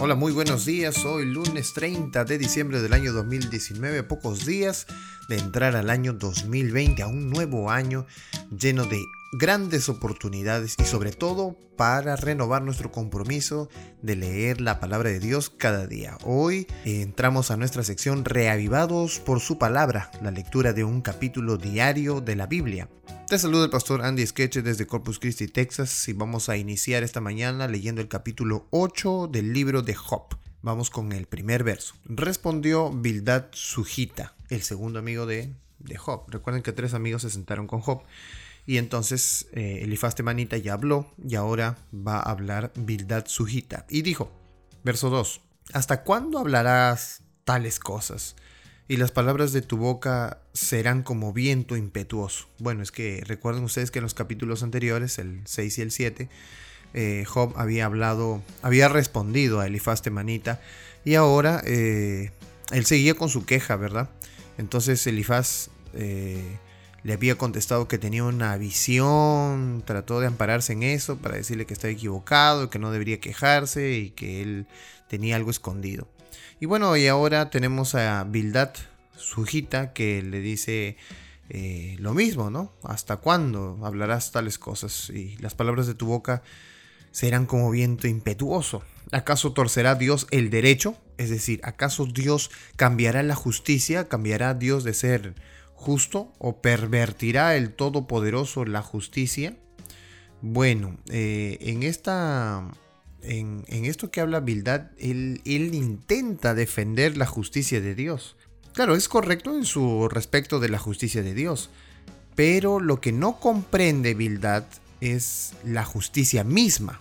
Hola, muy buenos días. Hoy lunes 30 de diciembre del año 2019, pocos días de entrar al año 2020, a un nuevo año lleno de grandes oportunidades y sobre todo para renovar nuestro compromiso de leer la palabra de Dios cada día. Hoy entramos a nuestra sección Reavivados por su palabra, la lectura de un capítulo diario de la Biblia. Te saluda el pastor Andy Skeche desde Corpus Christi, Texas, y vamos a iniciar esta mañana leyendo el capítulo 8 del libro de Job. Vamos con el primer verso. Respondió Bildad Sujita, el segundo amigo de, de Job. Recuerden que tres amigos se sentaron con Job. Y entonces eh, Elifaz Temanita ya habló y ahora va a hablar Bildad Sujita. Y dijo, verso 2, ¿hasta cuándo hablarás tales cosas? Y las palabras de tu boca serán como viento impetuoso. Bueno, es que recuerden ustedes que en los capítulos anteriores, el 6 y el 7, eh, Job había hablado, había respondido a Elifaz Temanita y ahora eh, él seguía con su queja, ¿verdad? Entonces Elifaz eh, le había contestado que tenía una visión, trató de ampararse en eso para decirle que estaba equivocado, que no debería quejarse y que él tenía algo escondido. Y bueno, y ahora tenemos a Bildad, su hijita, que le dice eh, lo mismo, ¿no? ¿Hasta cuándo hablarás tales cosas? Y las palabras de tu boca serán como viento impetuoso. ¿Acaso torcerá Dios el derecho? Es decir, ¿acaso Dios cambiará la justicia? ¿Cambiará Dios de ser justo? ¿O pervertirá el Todopoderoso la justicia? Bueno, eh, en esta en, esto que habla Bildad, él, él intenta defender la justicia de Dios. Claro, es correcto en su respecto de la justicia de Dios, pero lo que no comprende Bildad es la justicia misma.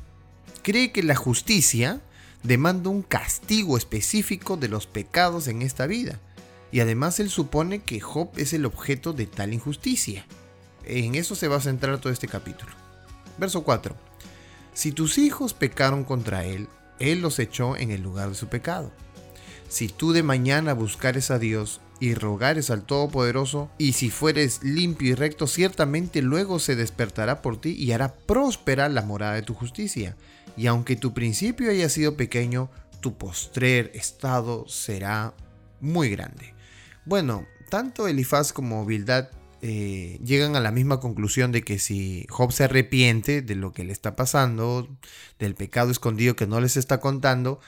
Cree que la justicia demanda un castigo específico de los pecados en esta vida, y además él supone que Job es el objeto de tal injusticia. En eso se va a centrar todo este capítulo. Verso 4. Si tus hijos pecaron contra él, él los echó en el lugar de su pecado. Si tú de mañana buscares a Dios y rogares al Todopoderoso, y si fueres limpio y recto, ciertamente luego se despertará por ti y hará próspera la morada de tu justicia. Y aunque tu principio haya sido pequeño, tu postrer estado será muy grande. Bueno, tanto Elifaz como Bildad eh, llegan a la misma conclusión de que si Job se arrepiente de lo que le está pasando, del pecado escondido que no les está contando,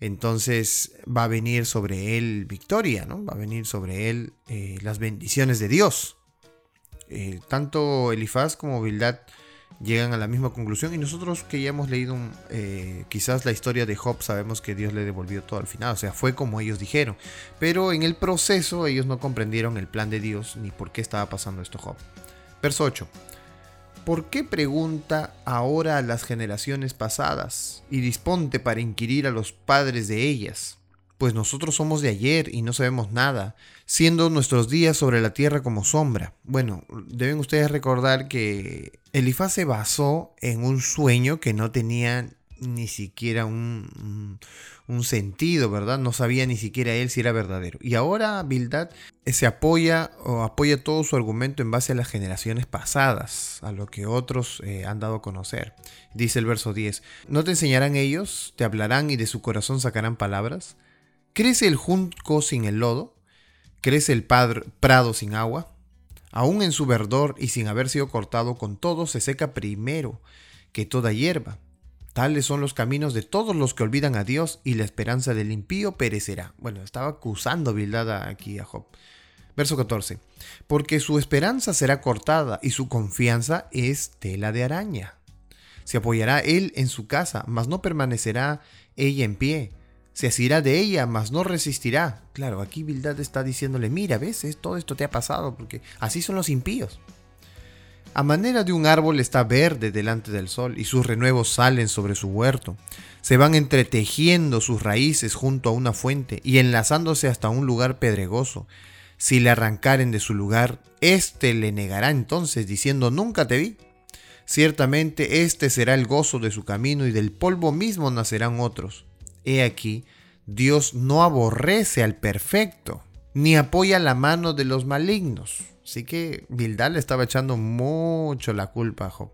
entonces va a venir sobre él victoria, ¿no? Va a venir sobre él eh, las bendiciones de Dios. Eh, tanto Elifaz como Bildad llegan a la misma conclusión y nosotros que ya hemos leído eh, quizás la historia de Job sabemos que Dios le devolvió todo al final, o sea, fue como ellos dijeron, pero en el proceso ellos no comprendieron el plan de Dios ni por qué estaba pasando esto Job. Verso 8. ¿Por qué pregunta ahora a las generaciones pasadas y disponte para inquirir a los padres de ellas? Pues nosotros somos de ayer y no sabemos nada, siendo nuestros días sobre la tierra como sombra. Bueno, deben ustedes recordar que Elifaz se basó en un sueño que no tenía ni siquiera un, sentido, ¿verdad? No sabía ni siquiera él si era verdadero. Y ahora Bildad se apoya o apoya todo su argumento en base a las generaciones pasadas, a lo que otros eh, han dado a conocer. Dice el verso 10, ¿no te enseñarán ellos? ¿Te hablarán y de su corazón sacarán palabras? ¿Crece el junco sin el lodo? ¿Crece el prado sin agua? Aún en su verdor y sin haber sido cortado con todo, se seca primero que toda hierba. Tales son los caminos de todos los que olvidan a Dios y la esperanza del impío perecerá. Bueno, estaba acusando Bildad aquí a Job. Verso 14. Porque su esperanza será cortada y su confianza es tela de araña. Se apoyará él en su casa, mas no permanecerá ella en pie se asirá de ella, mas no resistirá. Claro, aquí Bildad está diciéndole, mira, ves, todo esto te ha pasado, porque así son los impíos. A manera de un árbol está verde delante del sol, y sus renuevos salen sobre su huerto. Se van entretejiendo sus raíces junto a una fuente, y enlazándose hasta un lugar pedregoso. Si le arrancaren de su lugar, éste le negará entonces, diciendo, nunca te vi. Ciertamente este será el gozo de su camino, y del polvo mismo nacerán otros. He aquí, Dios no aborrece al perfecto, ni apoya la mano de los malignos. Así que Bildad le estaba echando mucho la culpa a Job.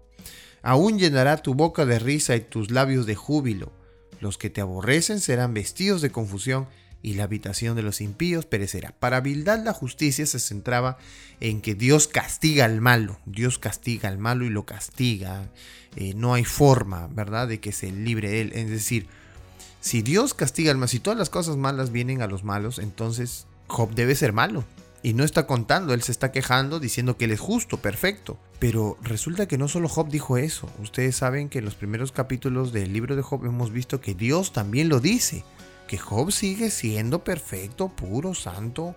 Aún llenará tu boca de risa y tus labios de júbilo. Los que te aborrecen serán vestidos de confusión y la habitación de los impíos perecerá. Para Bildad la justicia se centraba en que Dios castiga al malo, Dios castiga al malo y lo castiga. Eh, no hay forma, ¿verdad?, de que se libre de él. Es decir, si Dios castiga al malo, si todas las cosas malas vienen a los malos, entonces Job debe ser malo. Y no está contando, él se está quejando diciendo que él es justo, perfecto. Pero resulta que no solo Job dijo eso. Ustedes saben que en los primeros capítulos del libro de Job hemos visto que Dios también lo dice que Job sigue siendo perfecto, puro, santo,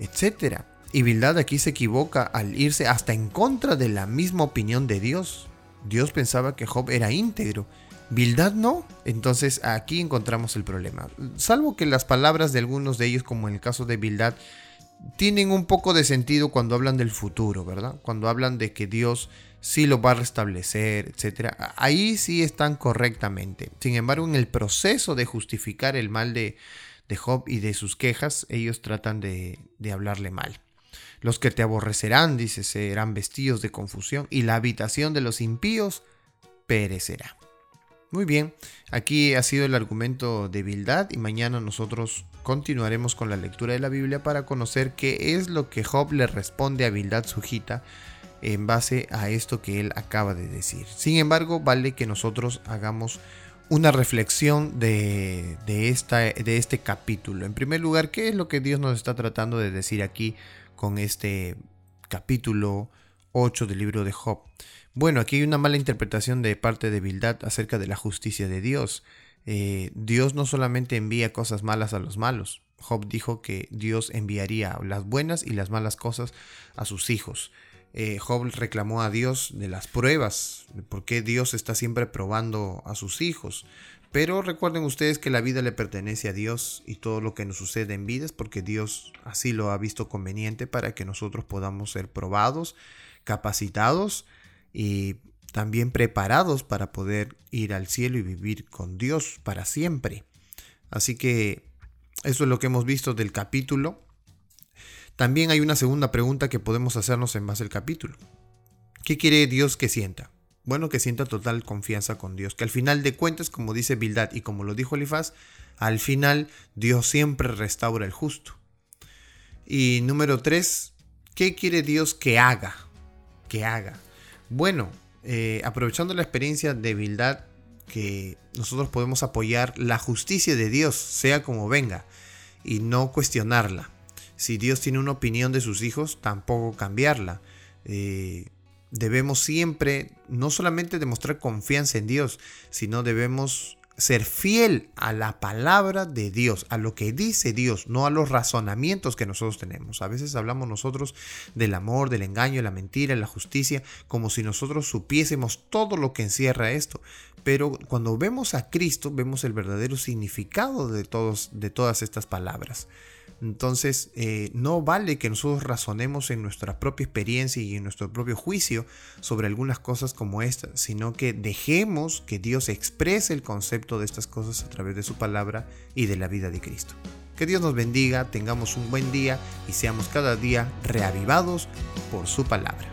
etc. Y Bildad aquí se equivoca al irse hasta en contra de la misma opinión de Dios. Dios pensaba que Job era íntegro. Bildad no. Entonces aquí encontramos el problema. Salvo que las palabras de algunos de ellos, como en el caso de Bildad, tienen un poco de sentido cuando hablan del futuro, ¿verdad? Cuando hablan de que Dios si lo va a restablecer, etc. Ahí sí están correctamente. Sin embargo, en el proceso de justificar el mal de, de Job y de sus quejas, ellos tratan de, de hablarle mal. Los que te aborrecerán, dice, serán vestidos de confusión y la habitación de los impíos perecerá. Muy bien, aquí ha sido el argumento de Bildad y mañana nosotros continuaremos con la lectura de la Biblia para conocer qué es lo que Job le responde a Bildad Sujita en base a esto que él acaba de decir. Sin embargo, vale que nosotros hagamos una reflexión de, esta, de este capítulo. En primer lugar, ¿qué es lo que Dios nos está tratando de decir aquí con este capítulo 8 del libro de Job? Bueno, aquí hay una mala interpretación de parte de Bildad acerca de la justicia de Dios. Eh, Dios no solamente envía cosas malas a los malos. Job dijo que Dios enviaría las buenas y las malas cosas a sus hijos. Eh, Job reclamó a Dios de las pruebas, de por qué Dios está siempre probando a sus hijos. Pero recuerden ustedes que la vida le pertenece a Dios y todo lo que nos sucede en vida es porque Dios así lo ha visto conveniente para que nosotros podamos ser probados, capacitados y también preparados para poder ir al cielo y vivir con Dios para siempre. Así que eso es lo que hemos visto del capítulo. También hay una segunda pregunta que podemos hacernos en base al capítulo. ¿Qué quiere Dios que sienta? Bueno, que sienta total confianza con Dios, que al final de cuentas, como dice Bildad y como lo dijo Elifaz, al final Dios siempre restaura el justo. Y número tres, ¿qué quiere Dios que haga? Que haga. Bueno, eh, aprovechando la experiencia de Bildad, que nosotros podemos apoyar la justicia de Dios, sea como venga, y no cuestionarla si Dios tiene una opinión de sus hijos, tampoco cambiarla. Eh, debemos siempre no solamente demostrar confianza en Dios, sino debemos ser fiel a la palabra de Dios, a lo que dice Dios, no a los razonamientos que nosotros tenemos. A veces hablamos nosotros del amor, del engaño, la mentira, la justicia, como si nosotros supiésemos todo lo que encierra esto. Pero cuando vemos a Cristo, vemos el verdadero significado de, todos, de todas estas palabras. Entonces, eh, no vale que nosotros razonemos en nuestra propia experiencia y en nuestro propio juicio sobre algunas cosas como estas, sino que dejemos que Dios exprese el concepto de estas cosas a través de su palabra y de la vida de Cristo. Que Dios nos bendiga, tengamos un buen día y seamos cada día reavivados por su palabra.